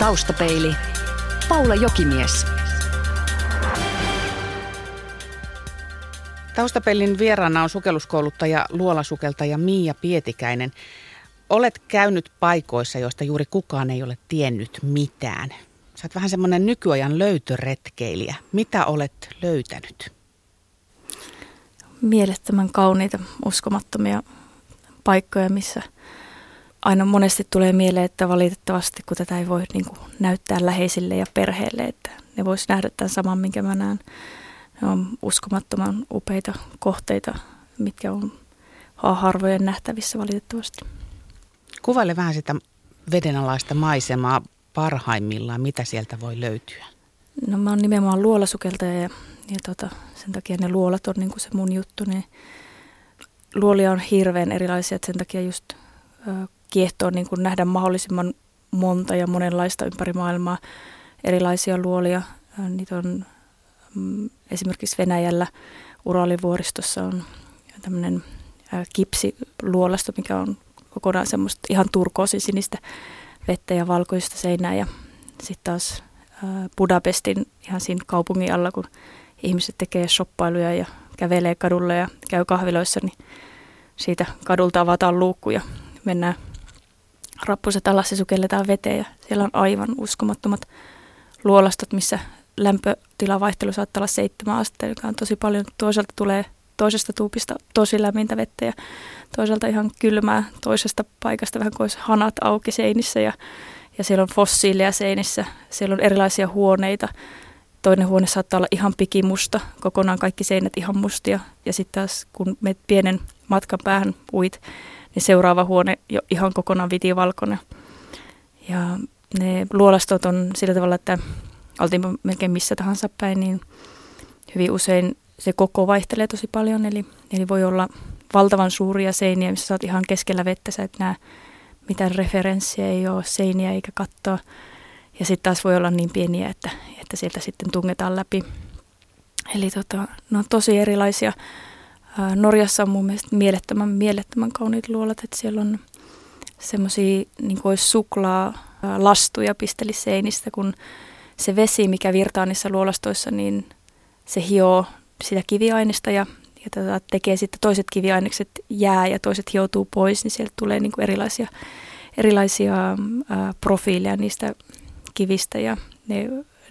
Taustapeili. Paula Jokimies. Taustapelin vieraana on sukelluskouluttaja, luolasukeltaja Miia Pietikäinen. Olet käynyt paikoissa, joista juuri kukaan ei ole tiennyt mitään. Sä oot vähän semmoinen nykyajan löytöretkeilijä. Mitä olet löytänyt? Mielettömän kauniita, uskomattomia paikkoja, missä aina monesti tulee mieleen, että valitettavasti kun tätä ei voi niin kuin, näyttää läheisille ja perheelle, että ne vois nähdä tämän saman, minkä mä näen. Ne on uskomattoman upeita kohteita, mitkä on harvojen nähtävissä valitettavasti. Kuvaile vähän sitä vedenalaista maisemaa parhaimmillaan, mitä sieltä voi löytyä? No mä oon nimenomaan luolasukeltaja ja, ja tota, sen takia ne luolat on niin kuin se mun juttu. Niin luolia on hirveän erilaisia, että sen takia just ö, kiehtoo niin kuin nähdä mahdollisimman monta ja monenlaista ympäri maailmaa erilaisia luolia. Niitä on mm, esimerkiksi Venäjällä Uralivuoristossa on tämmöinen kipsiluolasto, mikä on kokonaan semmoista ihan turkoosi-sinistä vettä ja valkoista seinää. Ja sitten taas Budapestin ihan siinä kaupungin alla, kun ihmiset tekee shoppailuja ja kävelee kadulla ja käy kahviloissa, niin siitä kadulta avataan luukku ja mennään rappuset alas ja sukelletaan veteen. Ja siellä on aivan uskomattomat luolastot, missä lämpötilavaihtelu saattaa olla seitsemän astetta, joka on tosi paljon. Toisaalta tulee toisesta tuupista tosi lämmintä vettä ja toisaalta ihan kylmää toisesta paikasta, vähän kuin olisi hanat auki seinissä ja, ja siellä on fossiileja seinissä, siellä on erilaisia huoneita. Toinen huone saattaa olla ihan pikimusta, kokonaan kaikki seinät ihan mustia ja sitten taas kun me pienen matkan päähän uit, niin seuraava huone jo ihan kokonaan vitivalkoinen. Ja ne luolastot on sillä tavalla, että oltiin melkein missä tahansa päin, niin hyvin usein se koko vaihtelee tosi paljon, eli, eli voi olla valtavan suuria seiniä, missä sä oot ihan keskellä vettä, sä et näe mitään referenssiä, ei ole seiniä eikä kattoa. Ja sitten taas voi olla niin pieniä, että, että sieltä sitten tungetaan läpi. Eli tota, ne on tosi erilaisia. Norjassa on mun mielestä mielettömän, mielettömän kauniit luolat, että siellä on semmoisia niin suklaa lastuja pisteli seinistä, kun se vesi, mikä virtaa niissä luolastoissa, niin se hioo sitä kiviainesta ja, ja tota, tekee sitten toiset kiviainekset jää ja toiset hioutuu pois, niin sieltä tulee niin erilaisia, erilaisia ää, profiileja niistä kivistä ja ne,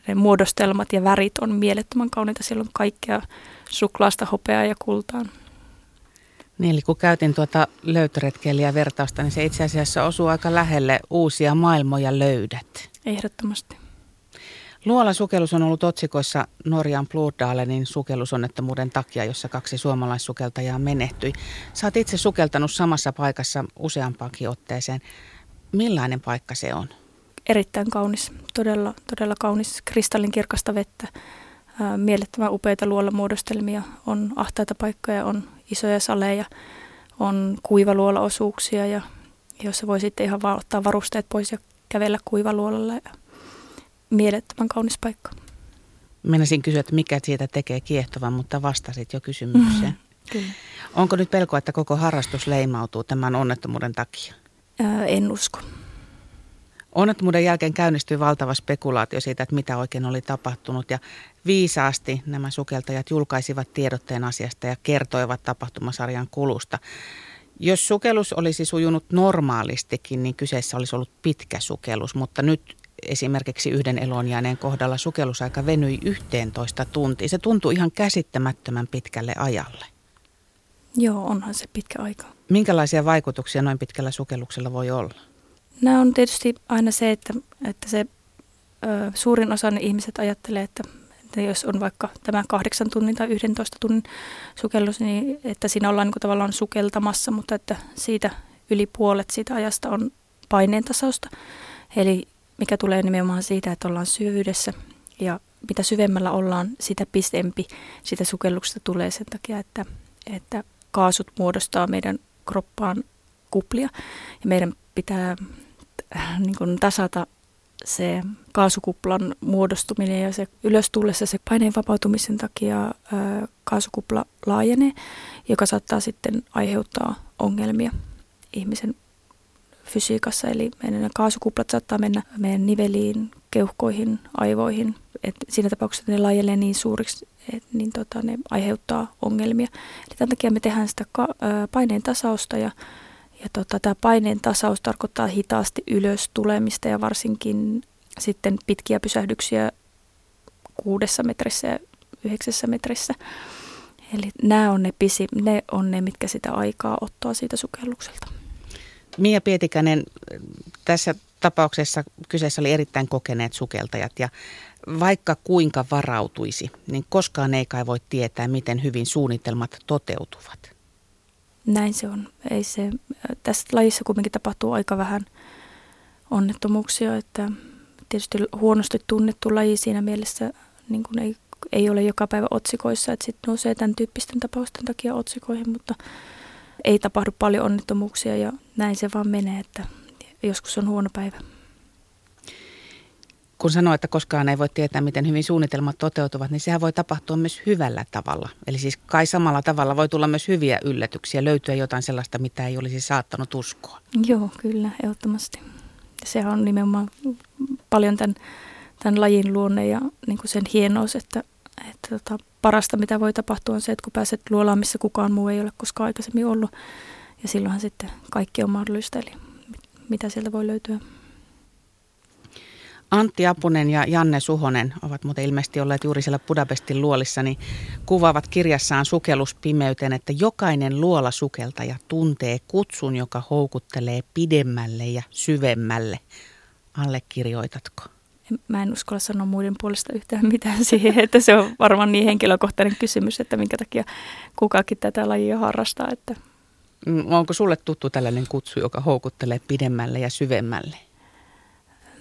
ne muodostelmat ja värit on mielettömän kauniita. Siellä on kaikkea suklaasta, hopeaa ja kultaa. Niin, eli kun käytin tuota löytöretkeilijä vertausta, niin se itse asiassa osuu aika lähelle uusia maailmoja löydät. Ehdottomasti. Luolasukellus on ollut otsikoissa Norjan Blodalenin sukellusonnettomuuden takia, jossa kaksi suomalaissukeltajaa menehtyi. Oot itse sukeltanut samassa paikassa useampaankin otteeseen. Millainen paikka se on? Erittäin kaunis, todella, todella kaunis, kristallinkirkasta vettä, ää, mielettömän upeita luolamuodostelmia, on ahtaita paikkoja, on isoja saleja, on kuivaluolaosuuksia ja jossa voi sitten ihan vaan ottaa varusteet pois ja kävellä kuivaluolalle ja mielettömän kaunis paikka. Meinasin kysyä, että mikä siitä tekee kiehtovan, mutta vastasit jo kysymykseen. Mm, kyllä. Onko nyt pelko, että koko harrastus leimautuu tämän onnettomuuden takia? Ää, en usko. Onnettomuuden jälkeen käynnistyi valtava spekulaatio siitä, että mitä oikein oli tapahtunut ja viisaasti nämä sukeltajat julkaisivat tiedotteen asiasta ja kertoivat tapahtumasarjan kulusta. Jos sukellus olisi sujunut normaalistikin, niin kyseessä olisi ollut pitkä sukellus, mutta nyt esimerkiksi yhden elonjääneen kohdalla sukellusaika venyi 11 tuntia. Se tuntui ihan käsittämättömän pitkälle ajalle. Joo, onhan se pitkä aika. Minkälaisia vaikutuksia noin pitkällä sukelluksella voi olla? Nämä on tietysti aina se, että, että se ö, suurin osa ne ihmiset ajattelee, että, että jos on vaikka tämä kahdeksan tunnin tai 11 tunnin sukellus, niin että siinä ollaan niin tavallaan sukeltamassa, mutta että siitä yli puolet siitä ajasta on paineen tasausta. Eli mikä tulee nimenomaan siitä, että ollaan syvyydessä ja mitä syvemmällä ollaan, sitä pistempi sitä sukelluksesta tulee sen takia, että, että kaasut muodostaa meidän kroppaan kuplia ja meidän pitää niin kuin tasata se kaasukuplan muodostuminen ja se ylös tullessa se paineen vapautumisen takia äh, kaasukupla laajenee, joka saattaa sitten aiheuttaa ongelmia ihmisen fysiikassa, eli meidän kaasukuplat saattaa mennä meidän niveliin, keuhkoihin, aivoihin. Et siinä tapauksessa ne laajelee niin suuriksi, et, niin tota, ne aiheuttaa ongelmia. Eli tämän takia me tehdään sitä ka- paineen tasausta ja, ja tota, tämä paineen tasaus tarkoittaa hitaasti ylös tulemista ja varsinkin sitten pitkiä pysähdyksiä kuudessa metrissä ja yhdeksässä metrissä. Eli nämä on ne, pisi, ne on ne, mitkä sitä aikaa ottaa siitä sukellukselta. Mia Pietikäinen, tässä tapauksessa kyseessä oli erittäin kokeneet sukeltajat ja vaikka kuinka varautuisi, niin koskaan ei kai voi tietää, miten hyvin suunnitelmat toteutuvat. Näin se on. Ei se, tässä lajissa kuitenkin tapahtuu aika vähän onnettomuuksia, että tietysti huonosti tunnettu laji siinä mielessä niin kuin ei, ei ole joka päivä otsikoissa, että sitten nousee tämän tyyppisten tapausten takia otsikoihin, mutta ei tapahdu paljon onnettomuuksia ja näin se vaan menee, että joskus on huono päivä. Kun sanoo, että koskaan ei voi tietää, miten hyvin suunnitelmat toteutuvat, niin sehän voi tapahtua myös hyvällä tavalla. Eli siis kai samalla tavalla voi tulla myös hyviä yllätyksiä, löytyä jotain sellaista, mitä ei olisi saattanut uskoa. Joo, kyllä, ehdottomasti. Sehän on nimenomaan paljon tämän, tämän lajin luonne ja niin kuin sen hienous, että, että tota, parasta mitä voi tapahtua on se, että kun pääset luolaan, missä kukaan muu ei ole koskaan aikaisemmin ollut. Ja silloinhan sitten kaikki on mahdollista, eli mitä sieltä voi löytyä. Antti Apunen ja Janne Suhonen ovat muuten ilmeisesti olleet juuri siellä Budapestin luolissa, niin kuvaavat kirjassaan sukelluspimeyteen, että jokainen luolasukeltaja tuntee kutsun, joka houkuttelee pidemmälle ja syvemmälle. Allekirjoitatko? Mä en uskalla sanoa muiden puolesta yhtään mitään siihen, että se on varmaan niin henkilökohtainen kysymys, että minkä takia kukakin tätä lajia harrastaa. Että... Mm, onko sulle tuttu tällainen kutsu, joka houkuttelee pidemmälle ja syvemmälle?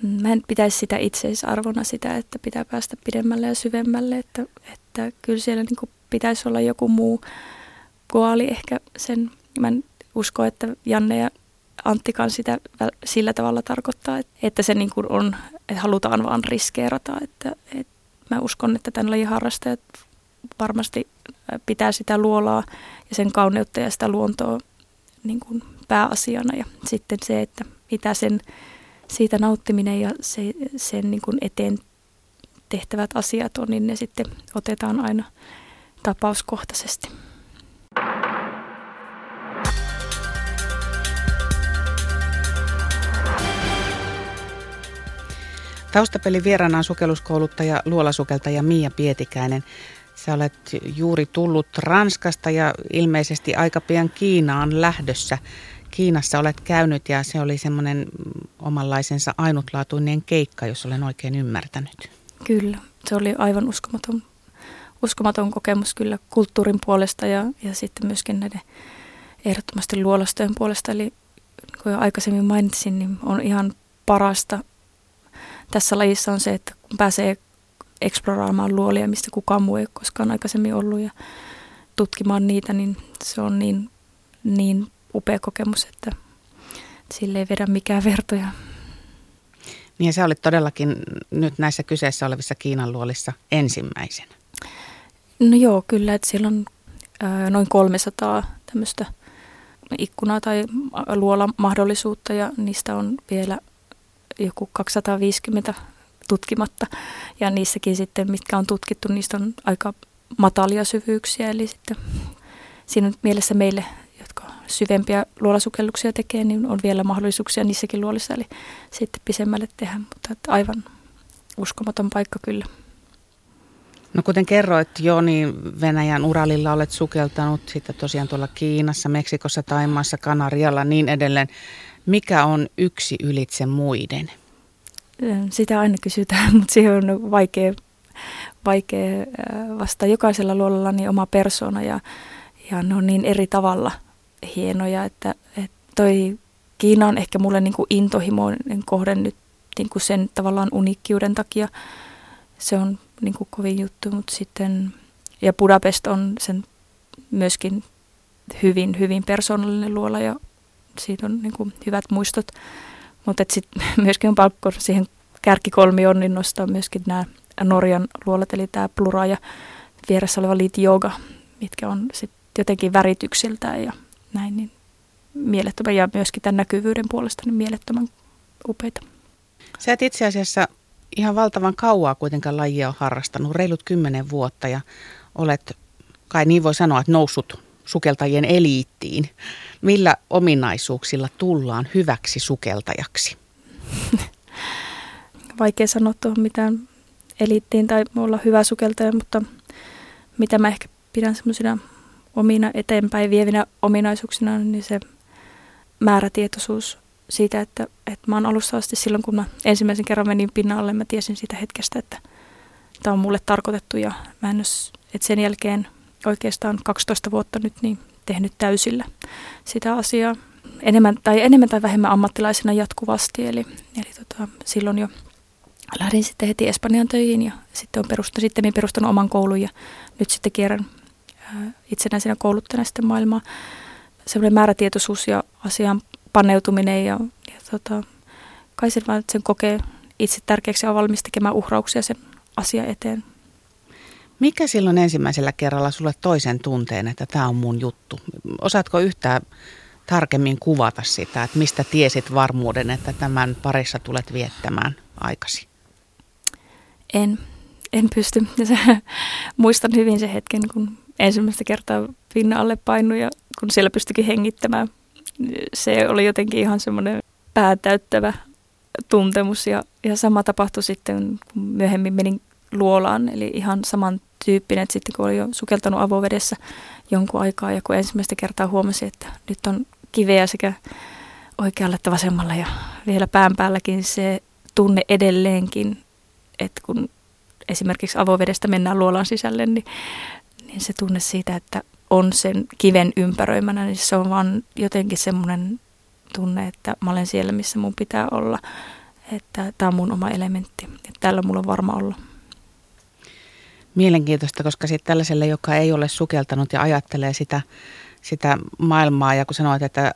Mä en pitäisi sitä itseisarvona sitä, että pitää päästä pidemmälle ja syvemmälle, että, että kyllä siellä niin pitäisi olla joku muu koali ehkä sen. Mä en usko, että Janne ja Anttikan sitä sillä tavalla tarkoittaa, että se niin kuin on, että halutaan vaan riskeerata. Että, että mä uskon, että tämän lajin harrastajat varmasti pitää sitä luolaa ja sen kauneutta ja sitä luontoa niin kuin pääasiana. Ja sitten se, että mitä sen siitä nauttiminen ja se, sen niin kuin eteen tehtävät asiat on, niin ne sitten otetaan aina tapauskohtaisesti. Taustapeli vieraana on sukelluskouluttaja, luolasukeltaja Mia Pietikäinen. Sä olet juuri tullut Ranskasta ja ilmeisesti aika pian Kiinaan lähdössä. Kiinassa olet käynyt ja se oli semmoinen omanlaisensa ainutlaatuinen keikka, jos olen oikein ymmärtänyt. Kyllä, se oli aivan uskomaton, uskomaton kokemus kyllä kulttuurin puolesta ja, ja sitten myöskin näiden ehdottomasti luolastojen puolesta. Eli kun jo aikaisemmin mainitsin, niin on ihan parasta tässä lajissa on se, että kun pääsee eksploraamaan luolia, mistä kukaan muu ei koskaan aikaisemmin ollut ja tutkimaan niitä, niin se on niin, niin upea kokemus, että sille ei vedä mikään vertoja. Niin sä olit todellakin nyt näissä kyseessä olevissa Kiinan luolissa ensimmäisen. No joo, kyllä, että siellä on ää, noin 300 tämmöistä ikkunaa tai luolamahdollisuutta ja niistä on vielä joku 250 tutkimatta. Ja niissäkin sitten, mitkä on tutkittu, niistä on aika matalia syvyyksiä. Eli sitten siinä mielessä meille, jotka syvempiä luolasukelluksia tekee, niin on vielä mahdollisuuksia niissäkin luolissa. Eli sitten pisemmälle tehdä, mutta että aivan uskomaton paikka kyllä. No kuten kerroit jo, niin Venäjän Uralilla olet sukeltanut, sitten tosiaan tuolla Kiinassa, Meksikossa, Taimaassa, Kanarialla niin edelleen. Mikä on yksi ylitse muiden? Sitä aina kysytään, mutta siihen on vaikea, vaikea vastata. Jokaisella luolalla niin oma persona ja, ja ne on niin eri tavalla hienoja, että, että toi Kiina on ehkä mulle niin kuin intohimoinen kohde nyt niin kuin sen tavallaan unikkiuden takia. Se on niin kuin kovin juttu, mutta sitten, ja Budapest on sen myöskin hyvin, hyvin persoonallinen luola ja siitä on niin kuin hyvät muistot. Mutta sitten myöskin on pakko siihen kärkikolmioon niin nostaa myöskin nämä Norjan luolat, eli tämä Plura ja vieressä oleva Liit Yoga, mitkä on sitten jotenkin värityksiltään ja näin, niin mielettömän ja myöskin tämän näkyvyyden puolesta niin mielettömän upeita. Sä et itse asiassa ihan valtavan kauaa kuitenkaan lajia on harrastanut, reilut kymmenen vuotta ja olet, kai niin voi sanoa, että noussut sukeltajien eliittiin. Millä ominaisuuksilla tullaan hyväksi sukeltajaksi? Vaikea sanoa tuohon mitään eliittiin tai olla hyvä sukeltaja, mutta mitä mä ehkä pidän semmoisina omina eteenpäin vievinä ominaisuuksina, niin se määrätietoisuus siitä, että, että mä oon alussa asti silloin, kun mä ensimmäisen kerran menin pinnalle, mä tiesin siitä hetkestä, että tämä on mulle tarkoitettu ja mä en olisi, että sen jälkeen oikeastaan 12 vuotta nyt niin tehnyt täysillä sitä asiaa enemmän tai, enemmän tai vähemmän ammattilaisena jatkuvasti. Eli, eli tota, silloin jo lähdin sitten heti Espanjan töihin ja sitten on perustanut, sitten perustanut oman koulun ja nyt sitten kierrän itsenäisenä kouluttajana sitten maailmaa. Sellainen määrätietoisuus ja asian paneutuminen ja, ja tota, kai sen, vaan, sen kokee itse tärkeäksi ja on valmis tekemään uhrauksia sen asian eteen. Mikä silloin ensimmäisellä kerralla sulle toisen tunteen, että tämä on mun juttu? Osaatko yhtään tarkemmin kuvata sitä, että mistä tiesit varmuuden, että tämän parissa tulet viettämään aikasi? En, en pysty. Muistan hyvin se hetken, kun ensimmäistä kertaa pinna alle painu ja kun siellä pystyikin hengittämään. Se oli jotenkin ihan semmoinen päätäyttävä tuntemus ja, ja sama tapahtui sitten, kun myöhemmin menin luolaan, eli ihan samantyyppinen, että sitten kun oli jo sukeltanut avovedessä jonkun aikaa ja kun ensimmäistä kertaa huomasi, että nyt on kiveä sekä oikealle että vasemmalle ja vielä pään päälläkin se tunne edelleenkin, että kun esimerkiksi avovedestä mennään luolan sisälle, niin, niin se tunne siitä, että on sen kiven ympäröimänä, niin se on vaan jotenkin semmoinen tunne, että mä olen siellä, missä mun pitää olla, että tämä on mun oma elementti, että täällä mulla on varma olla. Mielenkiintoista, koska sitten tällaiselle, joka ei ole sukeltanut ja ajattelee sitä, sitä maailmaa ja kun sanoit, että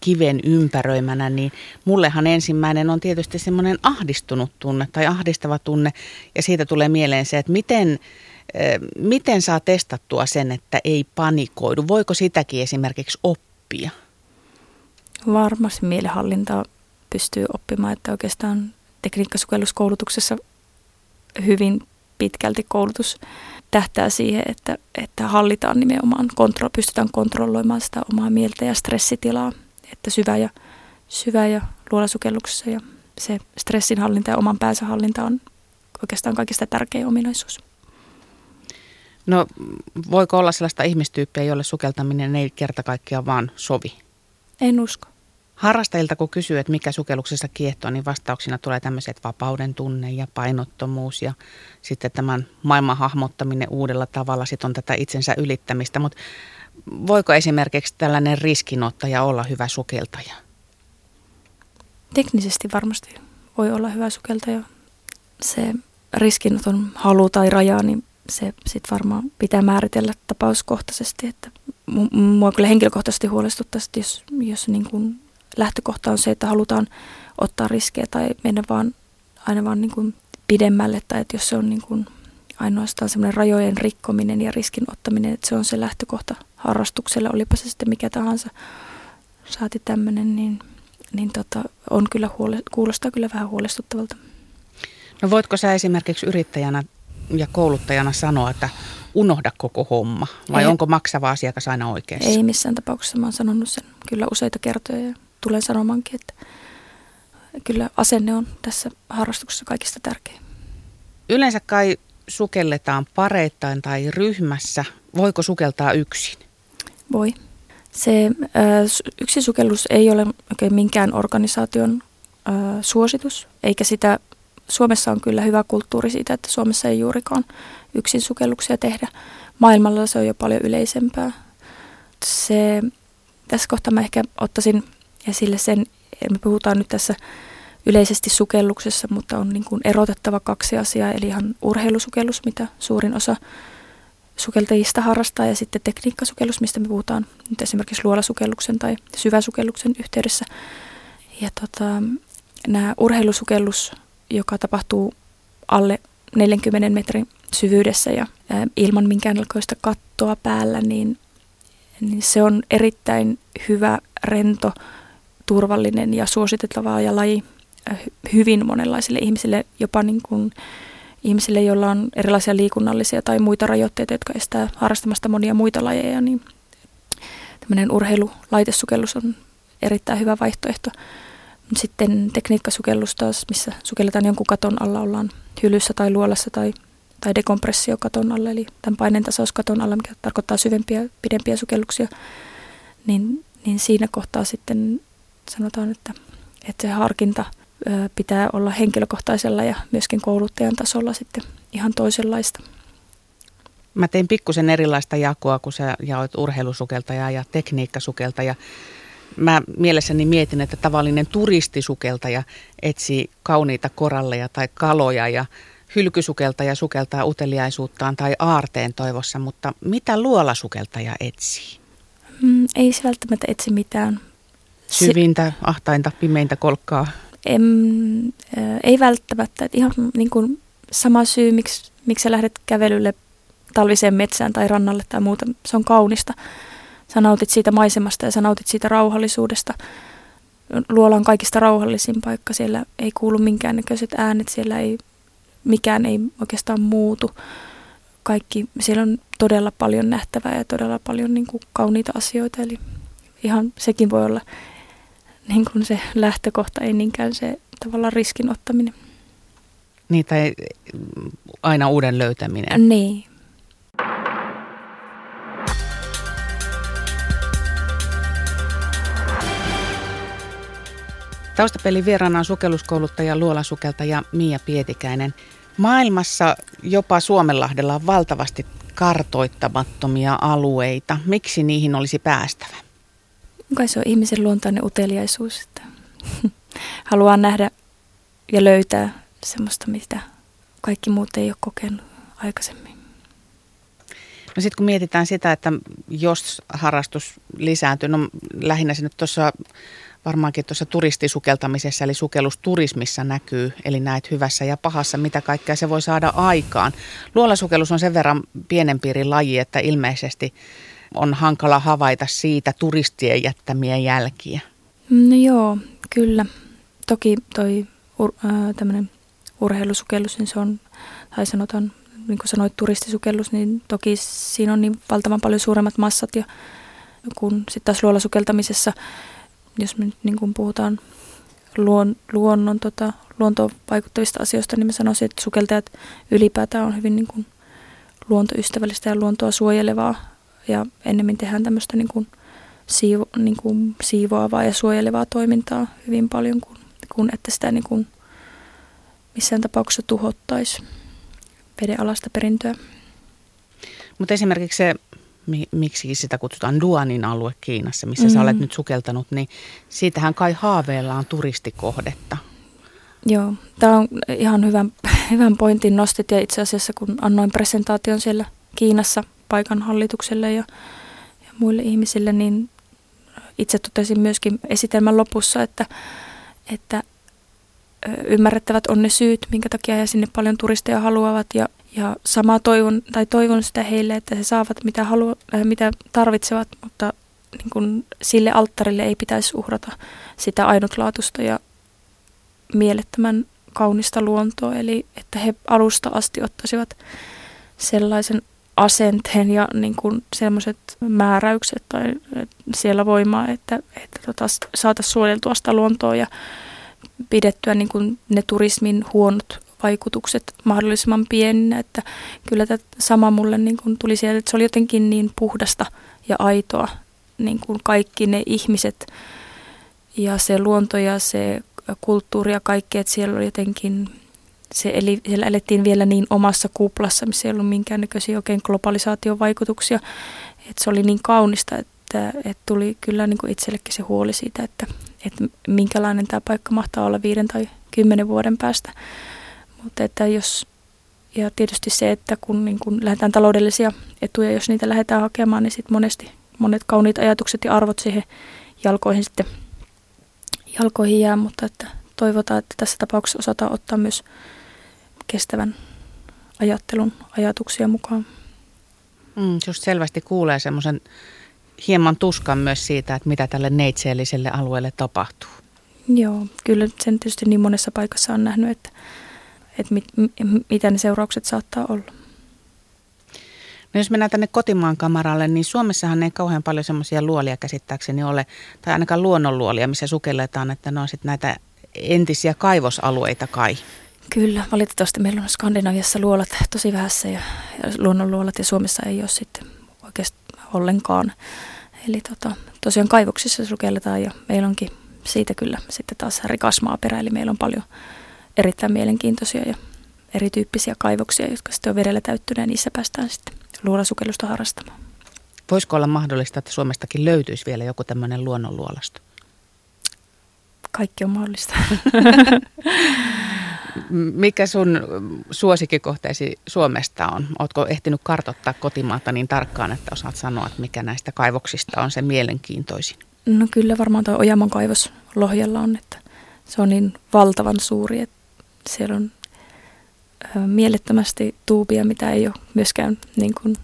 kiven ympäröimänä, niin mullehan ensimmäinen on tietysti semmoinen ahdistunut tunne tai ahdistava tunne ja siitä tulee mieleen se, että miten, miten saa testattua sen, että ei panikoidu. Voiko sitäkin esimerkiksi oppia? Varmasti mielenhallintaa pystyy oppimaan, että oikeastaan tekniikkasukelluskoulutuksessa hyvin pitkälti koulutus tähtää siihen, että, että hallitaan nimenomaan, kontro, pystytään kontrolloimaan sitä omaa mieltä ja stressitilaa, että syvä ja, syvä ja luolasukelluksessa ja se stressinhallinta ja oman päänsä hallinta on oikeastaan kaikista tärkein ominaisuus. No voiko olla sellaista ihmistyyppiä, jolle sukeltaminen ei kerta kaikkiaan vaan sovi? En usko. Harrastajilta kun kysyy, että mikä sukelluksessa kiehtoo, niin vastauksina tulee tämmöiset vapauden tunne ja painottomuus ja sitten tämän maailman hahmottaminen uudella tavalla, sitten on tätä itsensä ylittämistä. Mutta voiko esimerkiksi tällainen riskinottaja olla hyvä sukeltaja? Teknisesti varmasti voi olla hyvä sukeltaja. Se riskinoton halu tai raja, niin se sitten varmaan pitää määritellä tapauskohtaisesti, että mua kyllä henkilökohtaisesti huolestuttaisi, jos, jos niin kuin lähtökohta on se, että halutaan ottaa riskejä tai mennä vaan aina vaan niin kuin pidemmälle tai että jos se on niin kuin ainoastaan semmoinen rajojen rikkominen ja riskin ottaminen, että se on se lähtökohta harrastukselle, olipa se sitten mikä tahansa saati tämmöinen, niin, niin tota, on kyllä huole, kuulostaa kyllä vähän huolestuttavalta. No voitko sä esimerkiksi yrittäjänä ja kouluttajana sanoa, että unohda koko homma? Vai Ei. onko maksava asiakas aina oikeassa? Ei missään tapauksessa. Mä oon sanonut sen kyllä useita kertoja ja tulen sanomankin, että kyllä asenne on tässä harrastuksessa kaikista tärkein. Yleensä kai sukelletaan pareittain tai ryhmässä. Voiko sukeltaa yksin? Voi. Se yksi sukellus ei ole oikein minkään organisaation suositus, eikä sitä, Suomessa on kyllä hyvä kulttuuri siitä, että Suomessa ei juurikaan yksin sukelluksia tehdä. Maailmalla se on jo paljon yleisempää. Se, tässä kohtaa mä ehkä ottaisin esille sen, me puhutaan nyt tässä yleisesti sukelluksessa, mutta on niin kuin erotettava kaksi asiaa, eli ihan urheilusukellus, mitä suurin osa sukeltajista harrastaa, ja sitten tekniikkasukellus, mistä me puhutaan nyt esimerkiksi luolasukelluksen tai syväsukelluksen yhteydessä. Ja tota, nämä urheilusukellus, joka tapahtuu alle 40 metrin syvyydessä ja ilman minkäänlaista kattoa päällä, niin niin se on erittäin hyvä, rento, turvallinen ja suositettava ja laji äh, hyvin monenlaisille ihmisille, jopa niin kuin ihmisille, joilla on erilaisia liikunnallisia tai muita rajoitteita, jotka estää harrastamasta monia muita lajeja, niin tämmöinen urheilulaitesukellus on erittäin hyvä vaihtoehto. Sitten tekniikkasukellus taas, missä sukelletaan jonkun katon alla, ollaan hylyssä tai luolassa tai, tai dekompressiokaton alla, eli tämän paineentasauskaton alla, mikä tarkoittaa syvempiä, pidempiä sukelluksia, niin, niin siinä kohtaa sitten sanotaan, että, että se harkinta pitää olla henkilökohtaisella ja myöskin kouluttajan tasolla sitten ihan toisenlaista. Mä tein pikkusen erilaista jakoa, kun sä jaoit urheilusukeltaja ja tekniikkasukeltaja. Mä mielessäni mietin, että tavallinen turistisukeltaja etsii kauniita koralleja tai kaloja ja hylkysukeltaja sukeltaa uteliaisuuttaan tai aarteen toivossa, mutta mitä luolasukeltaja etsii? Mm, ei se välttämättä etsi mitään. Syvintä, ahtainta, pimeintä kolkkaa? Em, äh, ei välttämättä. Et ihan niin kuin sama syy, miksi, miksi sä lähdet kävelylle talviseen metsään tai rannalle tai muuta. Se on kaunista. Sä nautit siitä maisemasta ja sä nautit siitä rauhallisuudesta. Luola on kaikista rauhallisin paikka. Siellä ei kuulu minkäännäköiset äänet, siellä ei, mikään ei oikeastaan muutu. Kaikki, siellä on todella paljon nähtävää ja todella paljon niin kuin, kauniita asioita. Eli ihan sekin voi olla niin kuin se lähtökohta, ei niinkään se tavallaan riskin ottaminen. Niin, tai aina uuden löytäminen. Niin. Taustapelin vieraana on sukelluskouluttaja, luolasukeltaja Mia Pietikäinen. Maailmassa jopa Suomenlahdella on valtavasti kartoittamattomia alueita. Miksi niihin olisi päästävä? Kai se on ihmisen luontainen uteliaisuus, että haluaa nähdä ja löytää semmoista, mitä kaikki muut ei ole kokenut aikaisemmin. No sitten kun mietitään sitä, että jos harrastus lisääntyy, no lähinnä se nyt tuossa varmaankin tuossa turistisukeltamisessa eli sukellusturismissa näkyy, eli näet hyvässä ja pahassa, mitä kaikkea se voi saada aikaan. Luolasukellus on sen verran pienen piirin laji, että ilmeisesti on hankala havaita siitä turistien jättämiä jälkiä. No joo, kyllä. Toki toi ur, äh, tämmöinen urheilusukellus, niin se on, tai sanotaan, niin kuin sanoit, turistisukellus, niin toki siinä on niin valtavan paljon suuremmat massat ja kun sitten taas luolasukeltamisessa, jos me nyt niin puhutaan luon, luonnon, tota, luontoon vaikuttavista asioista, niin mä sanoisin, että sukeltajat ylipäätään on hyvin niin kuin luontoystävällistä ja luontoa suojelevaa ja ennemmin tehdään tämmöistä niin kuin siivo, niin kuin siivoavaa ja suojelevaa toimintaa hyvin paljon, kuin, kuin että sitä niin kuin missään tapauksessa tuhottaisi vedenalasta perintöä. Mutta esimerkiksi se, miksi sitä kutsutaan Duanin alue Kiinassa, missä mm-hmm. sä olet nyt sukeltanut, niin siitähän kai haaveillaan turistikohdetta. Joo, tämä on ihan hyvän, hyvän pointin nostit ja itse asiassa kun annoin presentaation siellä Kiinassa paikan hallitukselle ja, ja muille ihmisille, niin itse totesin myöskin esitelmän lopussa, että, että ymmärrettävät on ne syyt, minkä takia he sinne paljon turisteja haluavat ja, ja samaa toivon, tai toivon sitä heille, että he saavat mitä, halua, äh, mitä tarvitsevat, mutta niin kun sille alttarille ei pitäisi uhrata sitä ainutlaatusta ja mielettömän kaunista luontoa, eli että he alusta asti ottaisivat sellaisen asenteen ja niin kuin sellaiset määräykset tai siellä voimaa, että, että tota, saataisiin suojeltua sitä luontoa ja pidettyä niin kuin ne turismin huonot vaikutukset mahdollisimman pieninä. Että kyllä tämä sama mulle niin kuin tuli sieltä, että se oli jotenkin niin puhdasta ja aitoa, niin kuin kaikki ne ihmiset ja se luonto ja se kulttuuri ja kaikki, että siellä oli jotenkin se eli, siellä elettiin vielä niin omassa kuplassa, missä ei ollut minkäännäköisiä oikein globalisaation vaikutuksia. Että se oli niin kaunista, että, että tuli kyllä niin kuin itsellekin se huoli siitä, että, että minkälainen tämä paikka mahtaa olla viiden tai kymmenen vuoden päästä. Mutta että jos, ja tietysti se, että kun niin kun lähdetään taloudellisia etuja, jos niitä lähdetään hakemaan, niin sitten monesti monet kauniit ajatukset ja arvot siihen jalkoihin sitten jalkoihin jää, mutta että toivotaan, että tässä tapauksessa osataan ottaa myös kestävän ajattelun ajatuksia mukaan. Mm, just selvästi kuulee semmoisen hieman tuskan myös siitä, että mitä tälle neitseelliselle alueelle tapahtuu. Joo, kyllä sen tietysti niin monessa paikassa on nähnyt, että, että mit, mitä ne seuraukset saattaa olla. No jos mennään tänne kotimaan kamaralle, niin Suomessahan ei kauhean paljon semmoisia luolia käsittääkseni ole, tai ainakaan luonnonluolia, missä sukelletaan, että ne on sitten näitä entisiä kaivosalueita kai. Kyllä, valitettavasti meillä on Skandinaviassa luolat tosi vähässä ja, ja luonnonluolat ja Suomessa ei ole sitten oikeasti ollenkaan. Eli tota, tosiaan kaivoksissa sukelletaan ja meillä onkin siitä kyllä sitten taas rikas maaperä, eli meillä on paljon erittäin mielenkiintoisia ja erityyppisiä kaivoksia, jotka sitten on vedellä täyttyneen ja niissä päästään sitten luolasukellusta harrastamaan. Voisiko olla mahdollista, että Suomestakin löytyisi vielä joku tämmöinen luonnonluolasto? Kaikki on mahdollista. Mikä sun suosikkikohteesi Suomesta on? Oletko ehtinyt kartottaa kotimaata niin tarkkaan, että osaat sanoa, että mikä näistä kaivoksista on se mielenkiintoisin? No kyllä varmaan tuo Ojamon kaivos Lohjalla on, että se on niin valtavan suuri, että siellä on mielettömästi tuubia, mitä ei ole myöskään niin kuin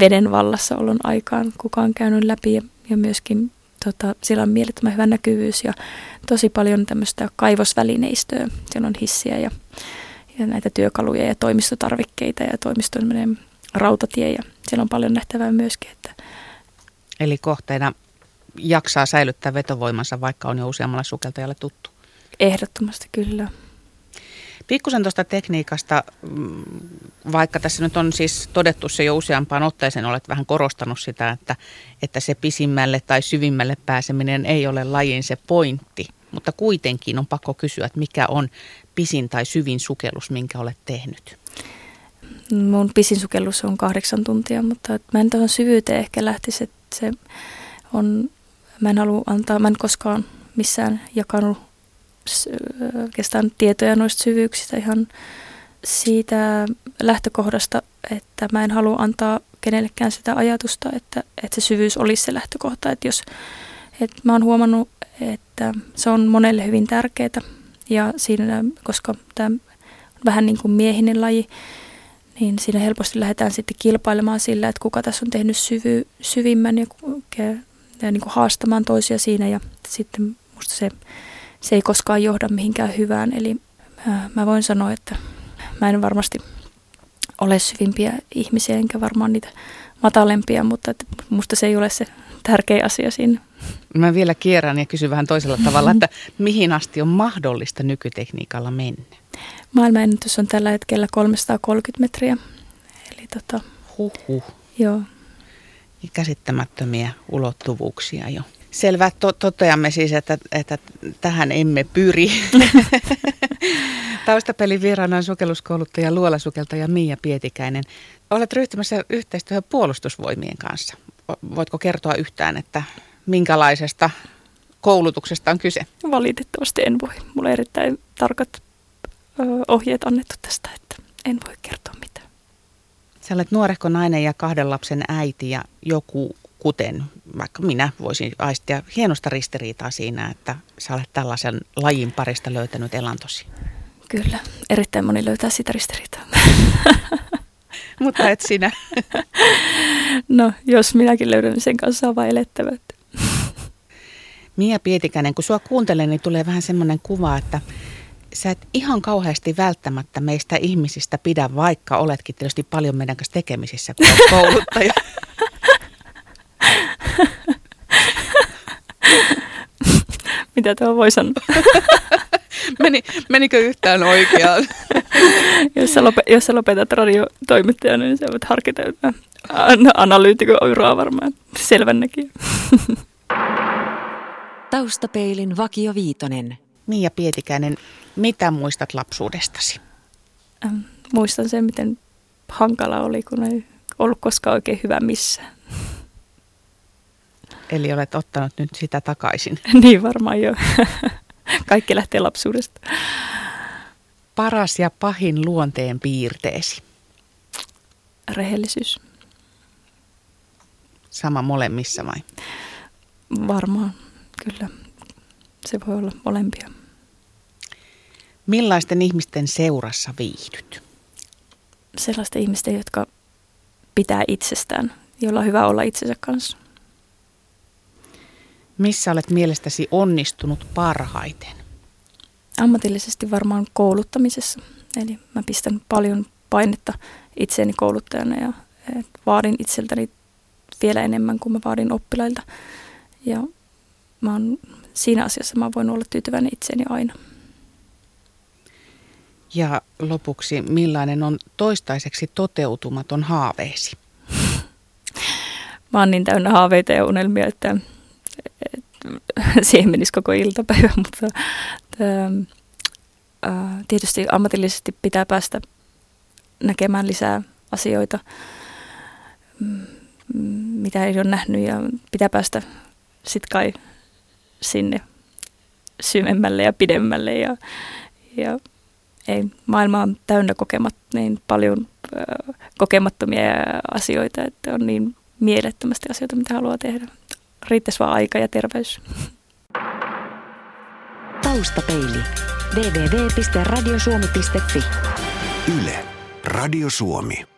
veden vallassa olon aikaan kukaan käynyt läpi ja myöskin tota, siellä on mielettömän hyvä näkyvyys ja tosi paljon tämmöistä kaivosvälineistöä. Siellä on hissiä ja, ja näitä työkaluja ja toimistotarvikkeita ja toimiston rautatie ja siellä on paljon nähtävää myöskin. Että Eli kohteena jaksaa säilyttää vetovoimansa, vaikka on jo useammalla sukeltajalle tuttu? Ehdottomasti kyllä. Pikkusen tuosta tekniikasta, mm, vaikka tässä nyt on siis todettu se jo useampaan otteeseen, olet vähän korostanut sitä, että, että se pisimmälle tai syvimmälle pääseminen ei ole lajin se pointti. Mutta kuitenkin on pakko kysyä, että mikä on pisin tai syvin sukellus, minkä olet tehnyt? Mun pisin sukellus on kahdeksan tuntia, mutta mä en tuohon syvyyteen ehkä lähtisi, että se on, mä en halua antaa, mä en koskaan missään jakanut oikeastaan tietoja noista syvyyksistä ihan siitä lähtökohdasta, että mä en halua antaa kenellekään sitä ajatusta, että, että se syvyys olisi se lähtökohta. Että jos, että mä oon huomannut, että se on monelle hyvin tärkeää ja siinä, koska tämä on vähän niin kuin miehinen laji, niin siinä helposti lähdetään sitten kilpailemaan sillä, että kuka tässä on tehnyt syvy, syvimmän ja, ja, niin kuin haastamaan toisia siinä ja sitten musta se se ei koskaan johda mihinkään hyvään. Eli mä voin sanoa, että mä en varmasti ole syvimpiä ihmisiä, enkä varmaan niitä matalempia, mutta että musta se ei ole se tärkeä asia siinä. Mä vielä kierrän ja kysyn vähän toisella tavalla, että mihin asti on mahdollista nykytekniikalla mennä? Maailmanennätys on tällä hetkellä 330 metriä. Eli tota, Huhhuh. Joo. Käsittämättömiä ulottuvuuksia jo. Selvä, to- toteamme siis, että, että tähän emme pyri. Taustapelin vieraana on sukelluskouluttaja, luolasukeltaja Miia Pietikäinen. Olet ryhtymässä yhteistyöhön puolustusvoimien kanssa. Voitko kertoa yhtään, että minkälaisesta koulutuksesta on kyse? Valitettavasti en voi. Mulla on erittäin tarkat ohjeet annettu tästä, että en voi kertoa mitään. Sä olet nuorehko nainen ja kahden lapsen äiti ja joku kuten vaikka minä voisin aistia hienosta ristiriitaa siinä, että sä olet tällaisen lajin parista löytänyt elantosi. Kyllä, erittäin moni löytää sitä ristiriitaa. Mutta et sinä. no, jos minäkin löydän, niin sen kanssa on vain elettävä. Mia Pietikäinen, kun sua kuuntelen, niin tulee vähän semmoinen kuva, että sä et ihan kauheasti välttämättä meistä ihmisistä pidä, vaikka oletkin tietysti paljon meidän kanssa tekemisissä, kun olet kouluttaja. Mitä tuo voi sanoa? Meni, menikö yhtään oikeaan? jos, sä lopet, jos sä lopetat radiotoimittajana, niin sä voit harkita analyytikon uraa varmaan selvännäkin. Taustapeilin Vakio Viitonen. Mia Pietikäinen, mitä muistat lapsuudestasi? Ähm, muistan sen, miten hankala oli, kun ei ollut koskaan oikein hyvä missään. Eli olet ottanut nyt sitä takaisin. niin varmaan jo. Kaikki lähtee lapsuudesta. Paras ja pahin luonteen piirteesi? Rehellisyys. Sama molemmissa vai? Varmaan, kyllä. Se voi olla molempia. Millaisten ihmisten seurassa viihdyt? Sellaisten ihmisten, jotka pitää itsestään, joilla on hyvä olla itsensä kanssa. Missä olet mielestäsi onnistunut parhaiten? Ammatillisesti varmaan kouluttamisessa. Eli mä pistän paljon painetta itseeni kouluttajana ja vaadin itseltäni vielä enemmän kuin mä vaadin oppilailta. Ja mä oon, siinä asiassa mä voin olla tyytyväinen itseeni aina. Ja lopuksi, millainen on toistaiseksi toteutumaton haaveesi? Mä oon niin täynnä haaveita ja unelmia, että, että siihen menisi koko iltapäivä, mutta että, ää, tietysti ammatillisesti pitää päästä näkemään lisää asioita, mitä ei ole nähnyt ja pitää päästä sitten kai sinne syvemmälle ja pidemmälle ja, ja ei, maailma on täynnä kokemat, niin paljon ö, kokemattomia asioita, että on niin mielettömästi asioita, mitä haluaa tehdä. Riittäisi vaan aika ja terveys. Taustapeili. www.radiosuomi.fi Yle. Radio Suomi.